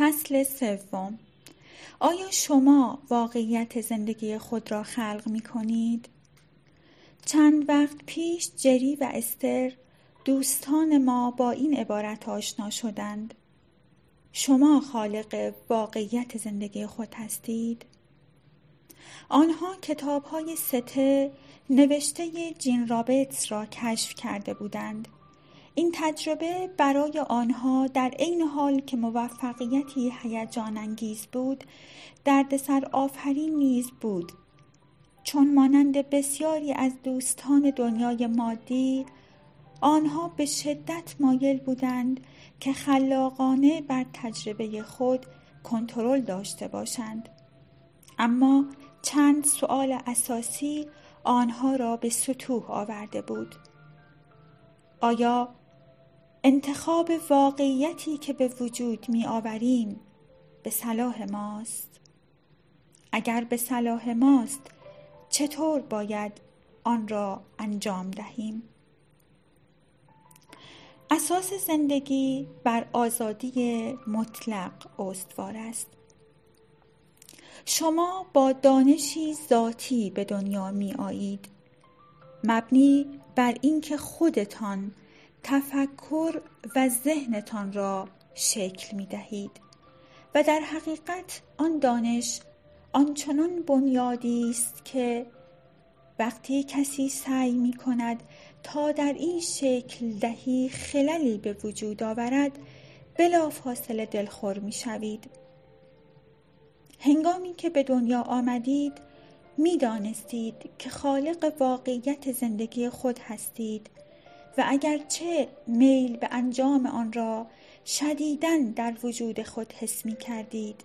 فصل سوم آیا شما واقعیت زندگی خود را خلق می کنید؟ چند وقت پیش جری و استر دوستان ما با این عبارت آشنا شدند شما خالق واقعیت زندگی خود هستید؟ آنها کتاب های سته نوشته جین رابرتس را کشف کرده بودند این تجربه برای آنها در عین حال که موفقیتی هیجان انگیز بود دردسر آفرین نیز بود. چون مانند بسیاری از دوستان دنیای مادی آنها به شدت مایل بودند که خلاقانه بر تجربه خود کنترل داشته باشند. اما چند سؤال اساسی آنها را به سطوح آورده بود. آیا انتخاب واقعیتی که به وجود می آوریم به صلاح ماست. اگر به صلاح ماست چطور باید آن را انجام دهیم؟ اساس زندگی بر آزادی مطلق استوار است. شما با دانشی ذاتی به دنیا می آیید. مبنی بر اینکه خودتان تفکر و ذهنتان را شکل می دهید و در حقیقت آن دانش آنچنان بنیادی است که وقتی کسی سعی می کند تا در این شکل دهی خللی به وجود آورد بلافاصله دلخور می شوید هنگامی که به دنیا آمدید می دانستید که خالق واقعیت زندگی خود هستید و اگرچه میل به انجام آن را شدیدن در وجود خود حس می کردید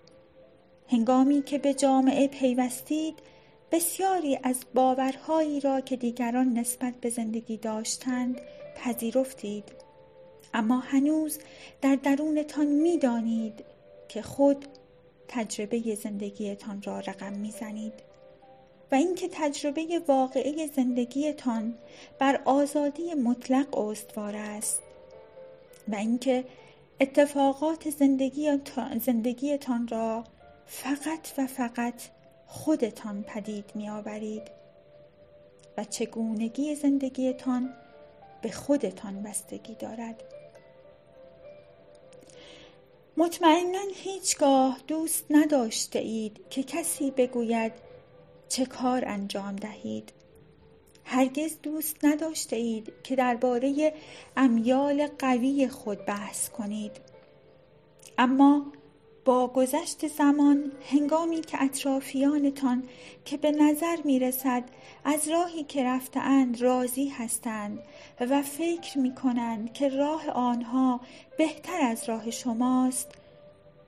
هنگامی که به جامعه پیوستید بسیاری از باورهایی را که دیگران نسبت به زندگی داشتند پذیرفتید. اما هنوز در درونتان می‌دانید که خود تجربه زندگیتان را رقم می‌زنید. و اینکه تجربه واقعی زندگیتان بر آزادی مطلق استوار است و اینکه اتفاقات زندگیتان را فقط و فقط خودتان پدید می آورید و چگونگی زندگیتان به خودتان بستگی دارد. مطمئنا هیچگاه دوست نداشته اید که کسی بگوید چه کار انجام دهید؟ هرگز دوست نداشته اید که درباره امیال قوی خود بحث کنید. اما با گذشت زمان هنگامی که اطرافیانتان که به نظر می رسد از راهی که رفتهاند راضی هستند و فکر می کنند که راه آنها بهتر از راه شماست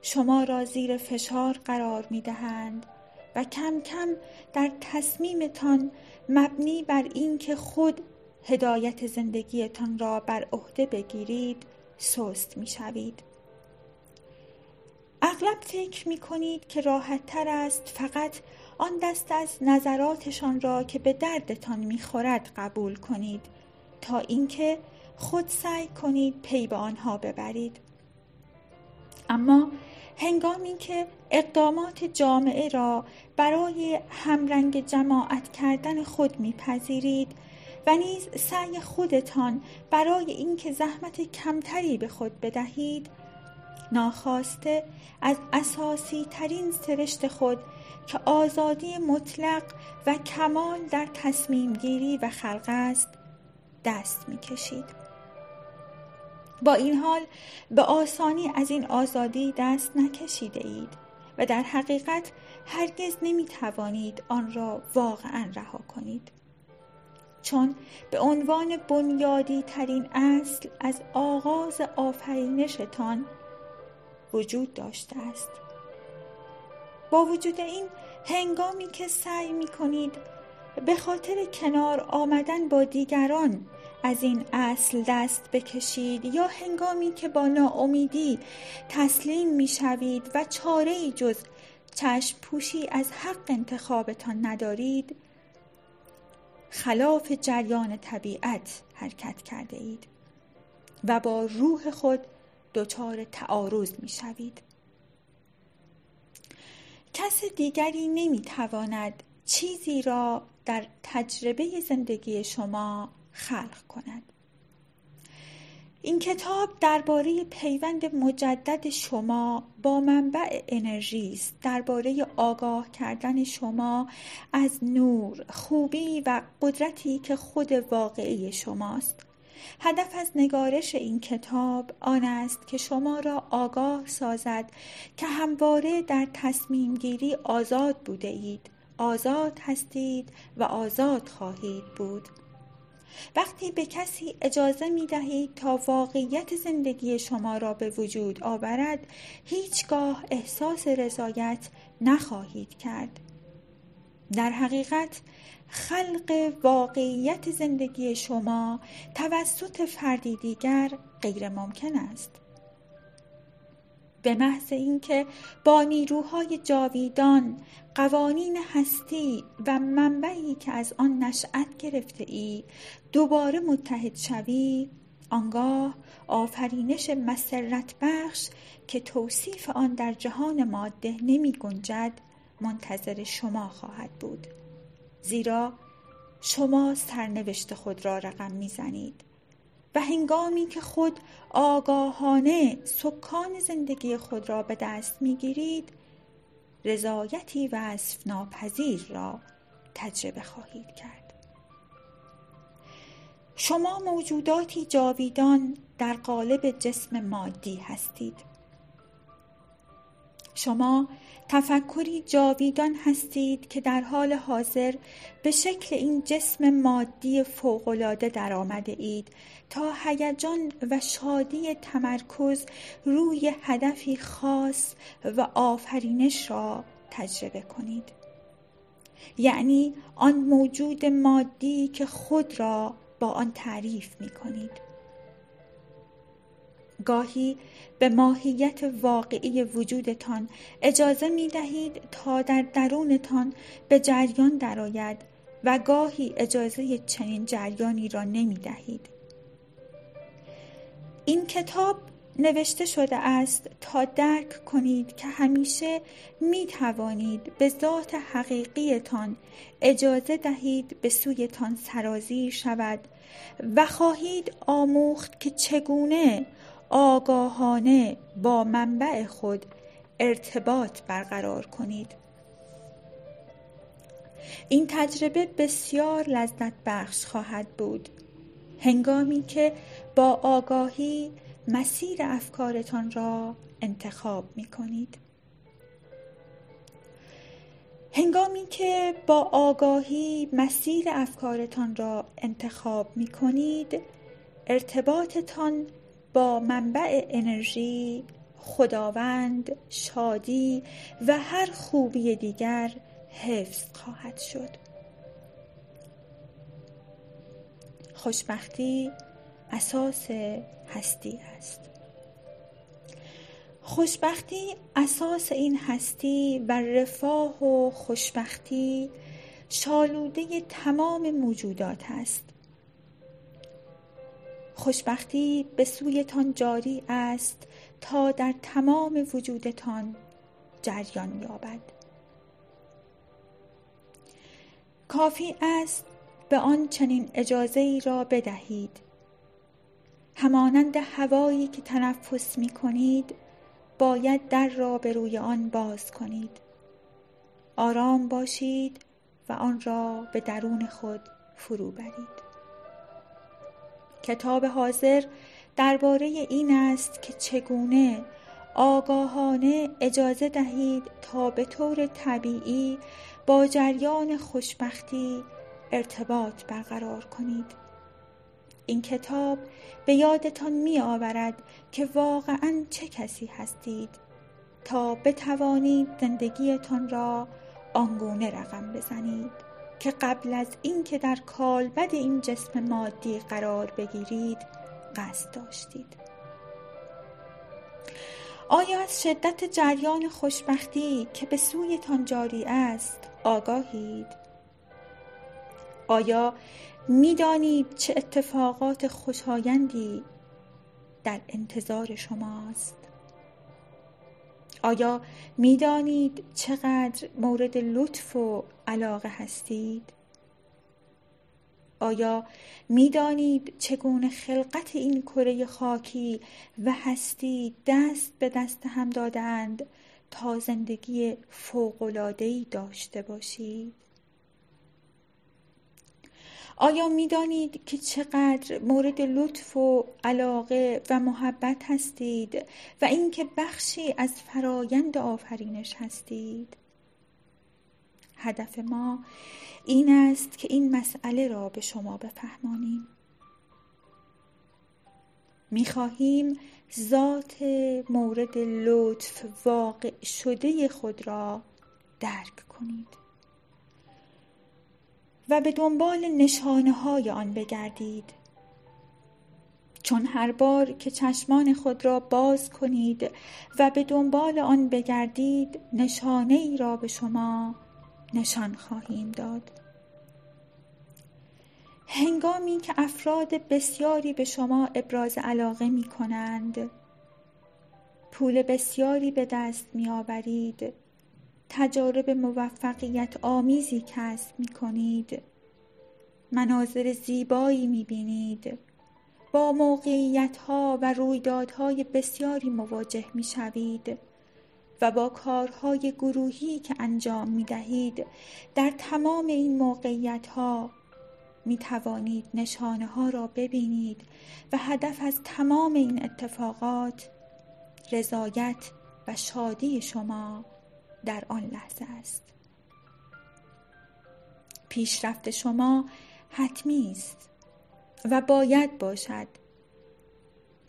شما را زیر فشار قرار می دهند و کم کم در تصمیمتان مبنی بر اینکه خود هدایت زندگیتان را بر عهده بگیرید سست می شوید. اغلب فکر می کنید که راحت تر است فقط آن دست از نظراتشان را که به دردتان می‌خورد قبول کنید تا اینکه خود سعی کنید پی به آنها ببرید اما هنگامی که اقدامات جامعه را برای همرنگ جماعت کردن خود میپذیرید و نیز سعی خودتان برای اینکه زحمت کمتری به خود بدهید ناخواسته از اساسی ترین سرشت خود که آزادی مطلق و کمال در تصمیم گیری و خلق است دست می کشید. با این حال به آسانی از این آزادی دست نکشیده اید و در حقیقت هرگز نمی توانید آن را واقعا رها کنید. چون به عنوان بنیادی ترین اصل از آغاز آفرینشتان وجود داشته است با وجود این هنگامی که سعی می کنید به خاطر کنار آمدن با دیگران از این اصل دست بکشید یا هنگامی که با ناامیدی تسلیم می شوید و چاره جز چشم پوشی از حق انتخابتان ندارید خلاف جریان طبیعت حرکت کرده اید و با روح خود دچار تعارض می شوید کس دیگری نمی‌تواند چیزی را در تجربه زندگی شما خلق کند. این کتاب درباره پیوند مجدد شما با منبع انرژی است. درباره آگاه کردن شما از نور خوبی و قدرتی که خود واقعی شماست. هدف از نگارش این کتاب آن است که شما را آگاه سازد که همواره در تصمیم گیری آزاد بوده اید. آزاد هستید و آزاد خواهید بود. وقتی به کسی اجازه می دهید تا واقعیت زندگی شما را به وجود آورد هیچگاه احساس رضایت نخواهید کرد. در حقیقت خلق واقعیت زندگی شما توسط فردی دیگر غیر ممکن است. به محض اینکه با نیروهای جاویدان قوانین هستی و منبعی که از آن نشأت گرفته ای دوباره متحد شوی آنگاه آفرینش مسرت بخش که توصیف آن در جهان ماده نمی گنجد منتظر شما خواهد بود. زیرا شما سرنوشت خود را رقم می‌زنید و هنگامی که خود آگاهانه سکان زندگی خود را به دست می‌گیرید رضایتی وصف ناپذیر را تجربه خواهید کرد. شما موجوداتی جاویدان در قالب جسم مادی هستید. شما تفکری جاویدان هستید که در حال حاضر به شکل این جسم مادی فوقالعاده درآمده اید تا هیجان و شادی تمرکز روی هدفی خاص و آفرینش را تجربه کنید. یعنی آن موجود مادی که خود را با آن تعریف می کنید گاهی به ماهیت واقعی وجودتان اجازه می دهید تا در درونتان به جریان درآید و گاهی اجازه چنین جریانی را نمی دهید. این کتاب نوشته شده است تا درک کنید که همیشه می توانید به ذات حقیقیتان اجازه دهید به سویتان سرازیر شود و خواهید آموخت که چگونه آگاهانه با منبع خود ارتباط برقرار کنید. این تجربه بسیار لذت بخش خواهد بود. هنگامی که با آگاهی مسیر افکارتان را انتخاب می کنید. هنگامی که با آگاهی مسیر افکارتان را انتخاب می کنید ارتباطتان با منبع انرژی خداوند شادی و هر خوبی دیگر حفظ خواهد شد. خوشبختی اساس هستی است. خوشبختی اساس این هستی و رفاه و خوشبختی شالوده تمام موجودات است. خوشبختی به سویتان جاری است تا در تمام وجودتان جریان یابد. کافی است به آن چنین اجازه ای را بدهید. همانند هوایی که تنفس می کنید باید در را به روی آن باز کنید. آرام باشید و آن را به درون خود فرو برید. کتاب حاضر درباره این است که چگونه آگاهانه اجازه دهید تا به طور طبیعی با جریان خوشبختی ارتباط برقرار کنید. این کتاب به یادتان می آورد که واقعا چه کسی هستید تا بتوانید زندگیتان را آنگونه رقم بزنید. که قبل از اینکه در کالبد این جسم مادی قرار بگیرید قصد داشتید. آیا از شدت جریان خوشبختی که به سویتان جاری است آگاهید؟ آیا می‌دانید چه اتفاقات خوشایندی در انتظار شماست؟ آیا می‌دانید چقدر مورد لطف و علاقه هستید؟ آیا می‌دانید چگونه خلقت این کره خاکی و هستی دست به دست هم دادند تا زندگی فوق‌العاده‌ای داشته باشید؟ آیا می دانید که چقدر مورد لطف و علاقه و محبت هستید و اینکه بخشی از فرایند آفرینش هستید؟ هدف ما این است که این مسئله را به شما بفهمانیم. می خواهیم ذات مورد لطف واقع شده خود را درک کنید. و به دنبال نشانه های آن بگردید. چون هر بار که چشمان خود را باز کنید و به دنبال آن بگردید نشانه ای را به شما نشان خواهیم داد. هنگامی که افراد بسیاری به شما ابراز علاقه می کنند پول بسیاری به دست می آورید تجارب موفقیت آمیزی کسب می کنید مناظر زیبایی می بینید با موقعیت ها و رویدادهای بسیاری مواجه می شوید و با کارهای گروهی که انجام می دهید در تمام این موقعیت ها می توانید نشانه ها را ببینید و هدف از تمام این اتفاقات رضایت و شادی شما در آن لحظه است. پیشرفت شما حتمی است و باید باشد.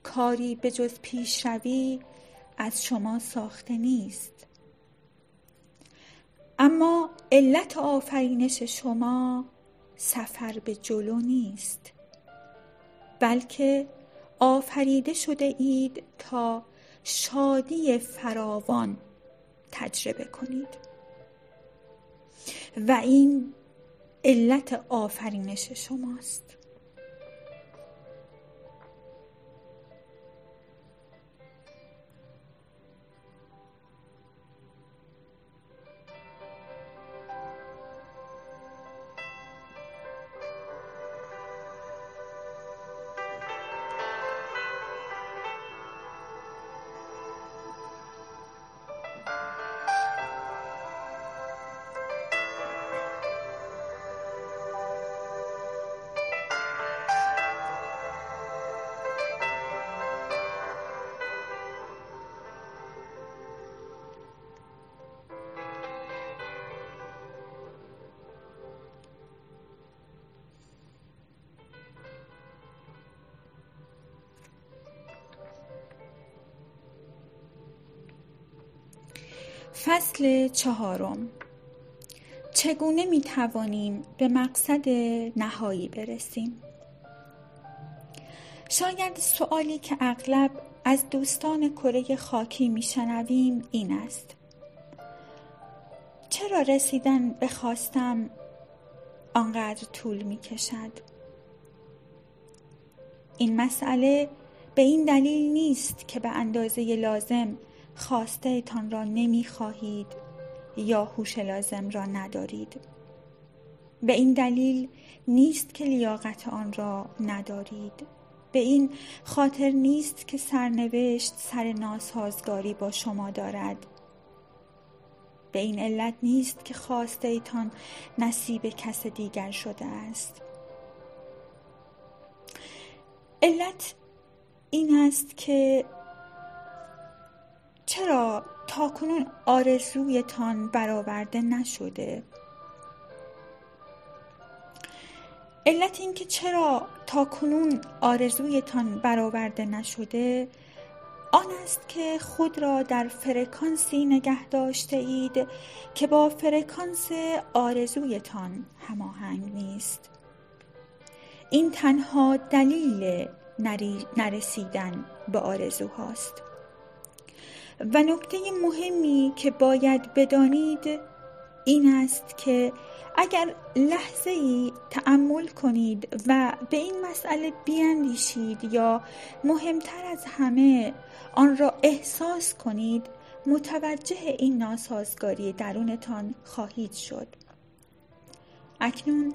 کاری به جز پیشروی از شما ساخته نیست. اما علت آفرینش شما سفر به جلو نیست بلکه آفریده شده اید تا شادی فراوان تجربه کنید. و این علت آفرینش شماست. فصل چهارم چگونه می توانیم به مقصد نهایی برسیم؟ شاید سوالی که اغلب از دوستان کره خاکی میشنویم این است چرا رسیدن به خواستم آنقدر طول می کشد؟ این مسئله به این دلیل نیست که به اندازه لازم خواسته تان را نمی خواهید یا هوش لازم را ندارید. به این دلیل نیست که لیاقت آن را ندارید. به این خاطر نیست که سرنوشت سر ناسازگاری با شما دارد. به این علت نیست که خواسته ایتان نصیب کس دیگر شده است. علت این است که چرا تاکنون آرزویتان برآورده نشده؟ علت اینکه چرا تاکنون آرزویتان برآورده نشده آن است که خود را در فرکانسی نگه داشته اید که با فرکانس آرزویتان هماهنگ نیست. این تنها دلیل نرسیدن به آرزوهاست. و نکته مهمی که باید بدانید این است که اگر لحظه ای تأمل کنید و به این مسئله بیاندیشید یا مهمتر از همه آن را احساس کنید متوجه این ناسازگاری درونتان خواهید شد. اکنون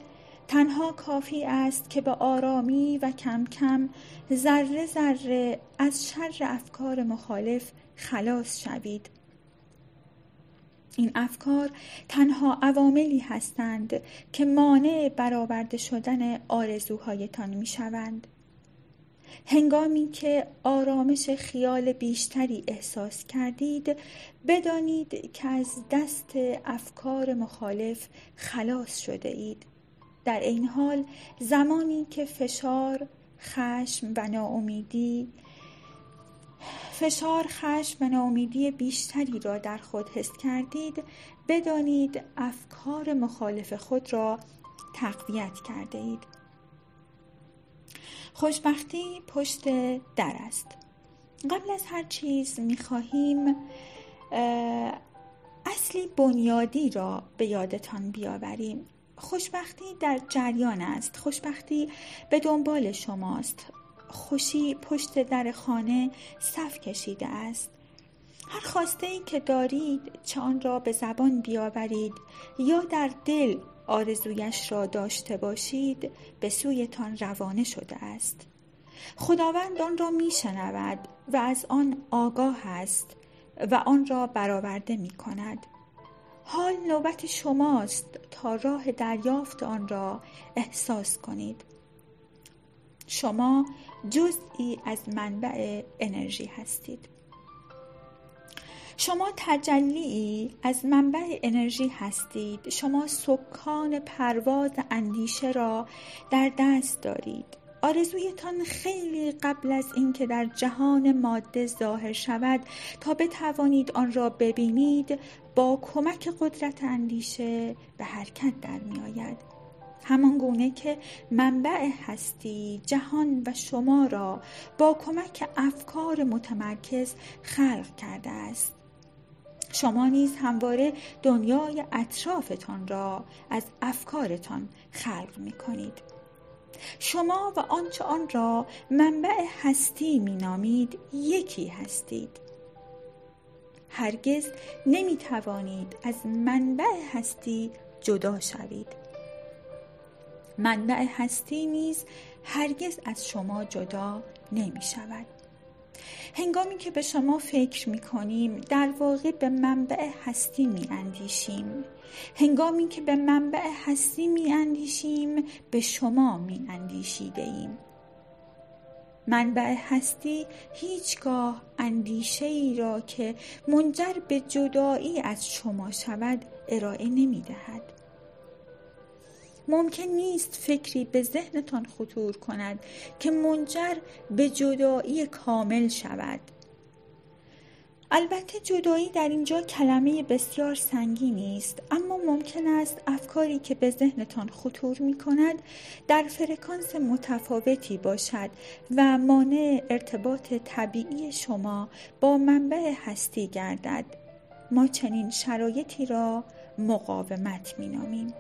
تنها کافی است که به آرامی و کم کم ذره ذره از شر افکار مخالف خلاص شوید این افکار تنها عواملی هستند که مانع برآورده شدن آرزوهایتان می شوند. هنگامی که آرامش خیال بیشتری احساس کردید بدانید که از دست افکار مخالف خلاص شده اید در این حال زمانی که فشار خشم و ناامیدی فشار خشم و ناامیدی بیشتری را در خود حس کردید بدانید افکار مخالف خود را تقویت کرده اید. خوشبختی پشت در است. قبل از هر چیز می‌خواهیم اصلی بنیادی را به یادتان بیاوریم. خوشبختی در جریان است. خوشبختی به دنبال شماست. خوشی پشت در خانه صف کشیده است. هر خواسته ای که دارید چه آن را به زبان بیاورید یا در دل آرزویش را داشته باشید به سویتان روانه شده است. خداوند آن را میشنود و از آن آگاه است و آن را برآورده می کند. حال نوبت شماست تا راه دریافت آن را احساس کنید. شما جزئی از منبع انرژی هستید. شما تجلی از منبع انرژی هستید. شما سکان پرواز اندیشه را در دست دارید. آرزویتان خیلی قبل از اینکه در جهان ماده ظاهر شود تا بتوانید آن را ببینید با کمک قدرت اندیشه به حرکت در می آید. همان گونه که منبع هستی جهان و شما را با کمک افکار متمرکز خلق کرده است. شما نیز همواره دنیای اطرافتان را از افکارتان خلق می کنید شما و آنچه آن را منبع هستی مینامید یکی هستید. هرگز نمی توانید از منبع هستی جدا شوید. منبع هستی نیز هرگز از شما جدا نمی شود. هنگامی که به شما فکر می کنیم در واقع به منبع هستی می اندیشیم. هنگامی که به منبع هستی می اندیشیم به شما می اندیشیده ایم. منبع هستی هیچگاه اندیشه ای را که منجر به جدایی از شما شود ارائه نمی دهد. ممکن نیست فکری به ذهنتان خطور کند که منجر به جدایی کامل شود البته جدایی در اینجا کلمه بسیار سنگینی است اما ممکن است افکاری که به ذهنتان خطور می کند در فرکانس متفاوتی باشد و مانع ارتباط طبیعی شما با منبع هستی گردد ما چنین شرایطی را مقاومت می نامیم.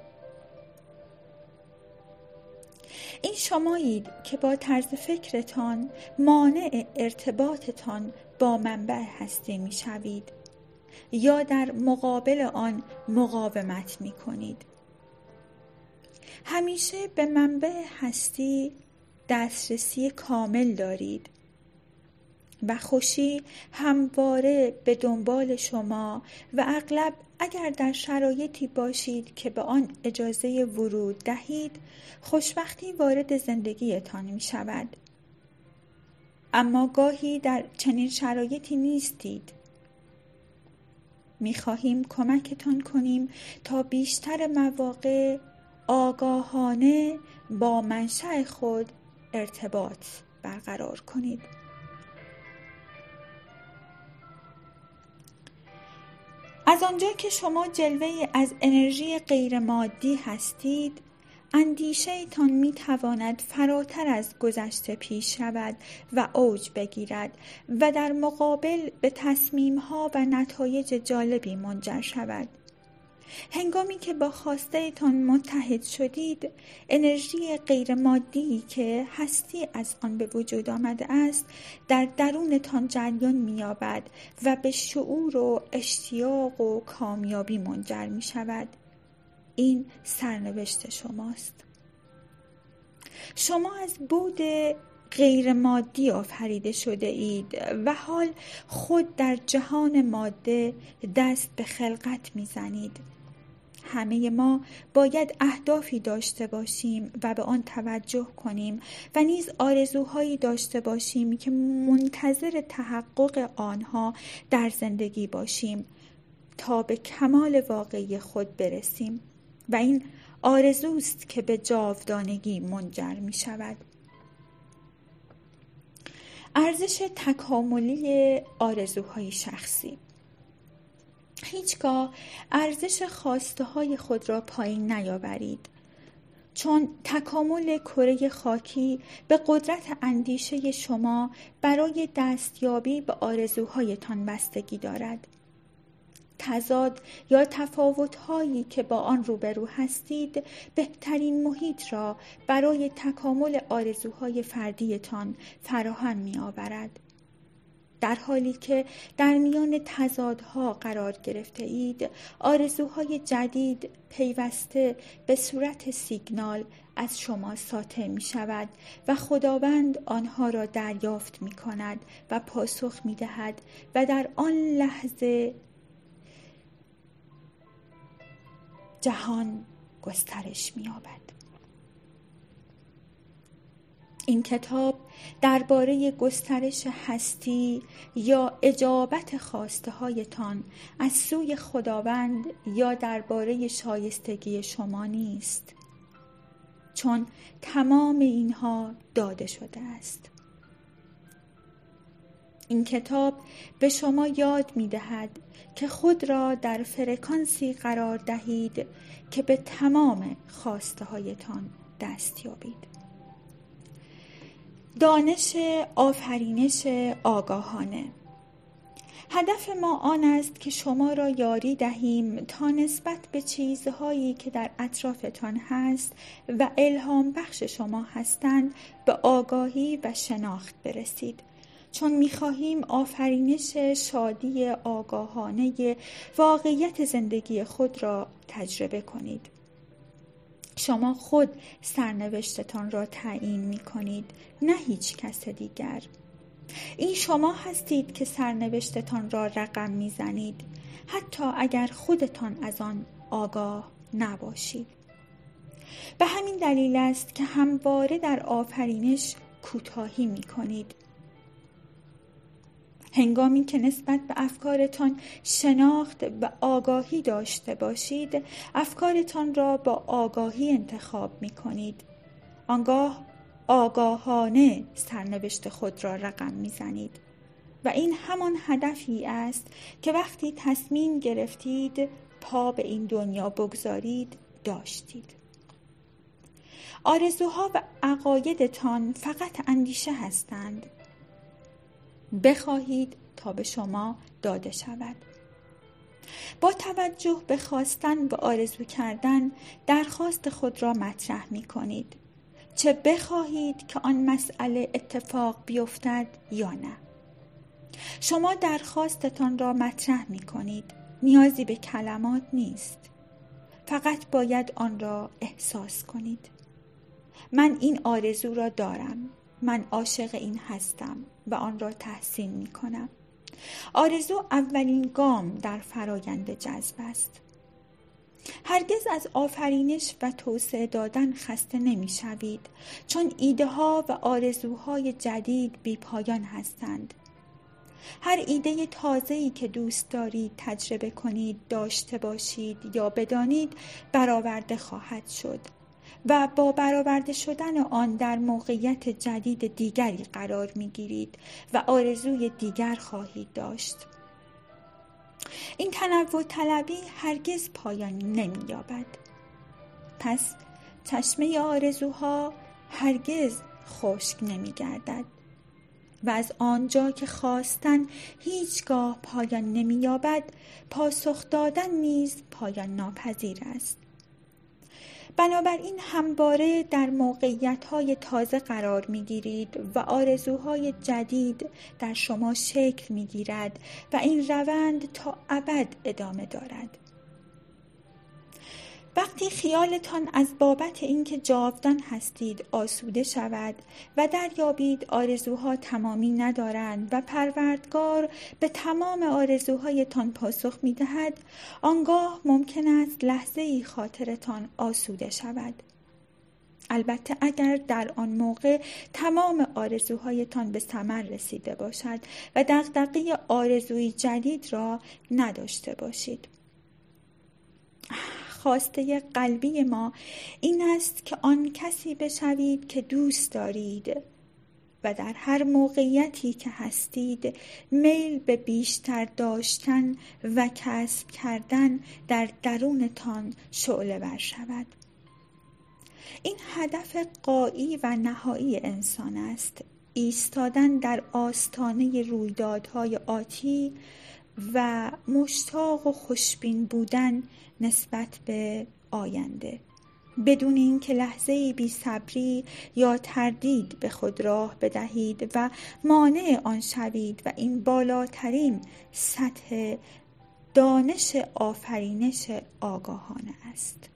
این شمایید که با طرز فکرتان مانع ارتباطتان با منبع هستی می شوید یا در مقابل آن مقاومت می کنید همیشه به منبع هستی دسترسی کامل دارید. و خوشی همواره به دنبال شما و اغلب اگر در شرایطی باشید که به آن اجازه ورود دهید خوشبختی وارد زندگیتان می شود اما گاهی در چنین شرایطی نیستید. می خواهیم کمکتان کنیم تا بیشتر مواقع آگاهانه با منشأ خود ارتباط برقرار کنید. از آنجا که شما جلوه از انرژی غیرمادی هستید اندیشه تان می تواند فراتر از گذشته پیش شود و اوج بگیرد و در مقابل به تصمیم ها و نتایج جالبی منجر شود. هنگامی که با خواسته تان متحد شدید انرژی غیر مادی که هستی از آن به وجود آمده است در درونتان جریان مییابد و به شعور و اشتیاق و کامیابی منجر می شود این سرنوشت شماست. شما از بود غیر مادی آفریده شده اید و حال خود در جهان ماده دست به خلقت می‌زنید. همه ما باید اهدافی داشته باشیم و به آن توجه کنیم و نیز آرزوهایی داشته باشیم که منتظر تحقق آنها در زندگی باشیم تا به کمال واقعی خود برسیم و این آرزوست که به جاودانگی منجر می شود. ارزش تکاملی آرزوهای شخصی هیچگاه ارزش خواسته های خود را پایین نیاورید چون تکامل کره خاکی به قدرت اندیشه شما برای دستیابی به آرزوهایتان بستگی دارد تضاد یا تفاوتهایی که با آن روبرو هستید بهترین محیط را برای تکامل آرزوهای فردیتان فراهم می آورد. در حالی که در میان تضادها قرار گرفته اید آرزوهای جدید پیوسته به صورت سیگنال از شما ساطع می شود و خداوند آنها را دریافت می کند و پاسخ می دهد و در آن لحظه جهان گسترش می‌یابد این کتاب درباره گسترش هستی یا اجابت خواسته هایتان از سوی خداوند یا درباره شایستگی شما نیست چون تمام اینها داده شده است این کتاب به شما یاد می دهد که خود را در فرکانسی قرار دهید که به تمام خواسته هایتان دست یابید. دانش آفرینش آگاهانه هدف ما آن است که شما را یاری دهیم تا نسبت به چیزهایی که در اطرافتان هست و الهام بخش شما هستند به آگاهی و شناخت برسید چون می‌خواهیم آفرینش شادی آگاهانه واقعیت زندگی خود را تجربه کنید. شما خود سرنوشتتان را تعیین می کنید نه هیچ کس دیگر. این شما هستید که سرنوشتتان را رقم می زنید حتی اگر خودتان از آن آگاه نباشید. به همین دلیل است که همواره در آفرینش کوتاهی می کنید هنگامی که نسبت به افکارتان شناخت و آگاهی داشته باشید افکارتان را با آگاهی انتخاب می کنید آنگاه آگاهانه سرنوشت خود را رقم می زنید و این همان هدفی است که وقتی تصمیم گرفتید پا به این دنیا بگذارید داشتید. آرزوها و عقایدتان فقط اندیشه هستند. بخواهید تا به شما داده شود. با توجه به خواستن و آرزو کردن درخواست خود را مطرح می کنید. چه بخواهید که آن مسئله اتفاق بیفتد یا نه. شما درخواستتان را مطرح می کنید. نیازی به کلمات نیست. فقط باید آن را احساس کنید. من این آرزو را دارم. من عاشق این هستم. و آن را تحسین می کنم. آرزو اولین گام در فرایند جذب است. هرگز از آفرینش و توسعه دادن خسته نمی شوید چون ایده ها و آرزوهای جدید بی پایان هستند. هر ایده تازه‌ای که دوست دارید تجربه کنید داشته باشید یا بدانید برآورده خواهد شد. و با برآورده شدن آن در موقعیت جدید دیگری قرار می گیرید و آرزوی دیگر خواهید داشت. این تنوع طلبی هرگز پایانی نمی یابد پس چشمه آرزوها هرگز خشک نمی گردد و از آنجا که خواستن هیچگاه پایان نمییابد پاسخ دادن نیز پایان ناپذیر است. بنابراین همواره در موقعیت های تازه قرار می گیرید و آرزوهای جدید در شما شکل می گیرد و این روند تا ابد ادامه دارد. وقتی خیالتان از بابت اینکه جاودان هستید آسوده شود و دریابید آرزوها تمامی ندارند و پروردگار به تمام آرزوهایتان پاسخ می دهد آنگاه ممکن است لحظه ای خاطرتان آسوده شود. البته اگر در آن موقع تمام آرزوهایتان به ثمر رسیده باشد و دغدغه آرزوی جدید را نداشته باشید. خواسته قلبی ما این است که آن کسی بشوید که دوست دارید و در هر موقعیتی که هستید میل به بیشتر داشتن و کسب کردن در درونتان شعله ور شود. این هدف قایی و نهایی انسان است. ایستادن در آستانه رویدادهای آتی و مشتاق و خوشبین بودن نسبت به آینده. بدون اینکه لحظه بی صبری یا تردید به خود راه بدهید و مانع آن شوید و این بالاترین سطح دانش آفرینش آگاهانه است.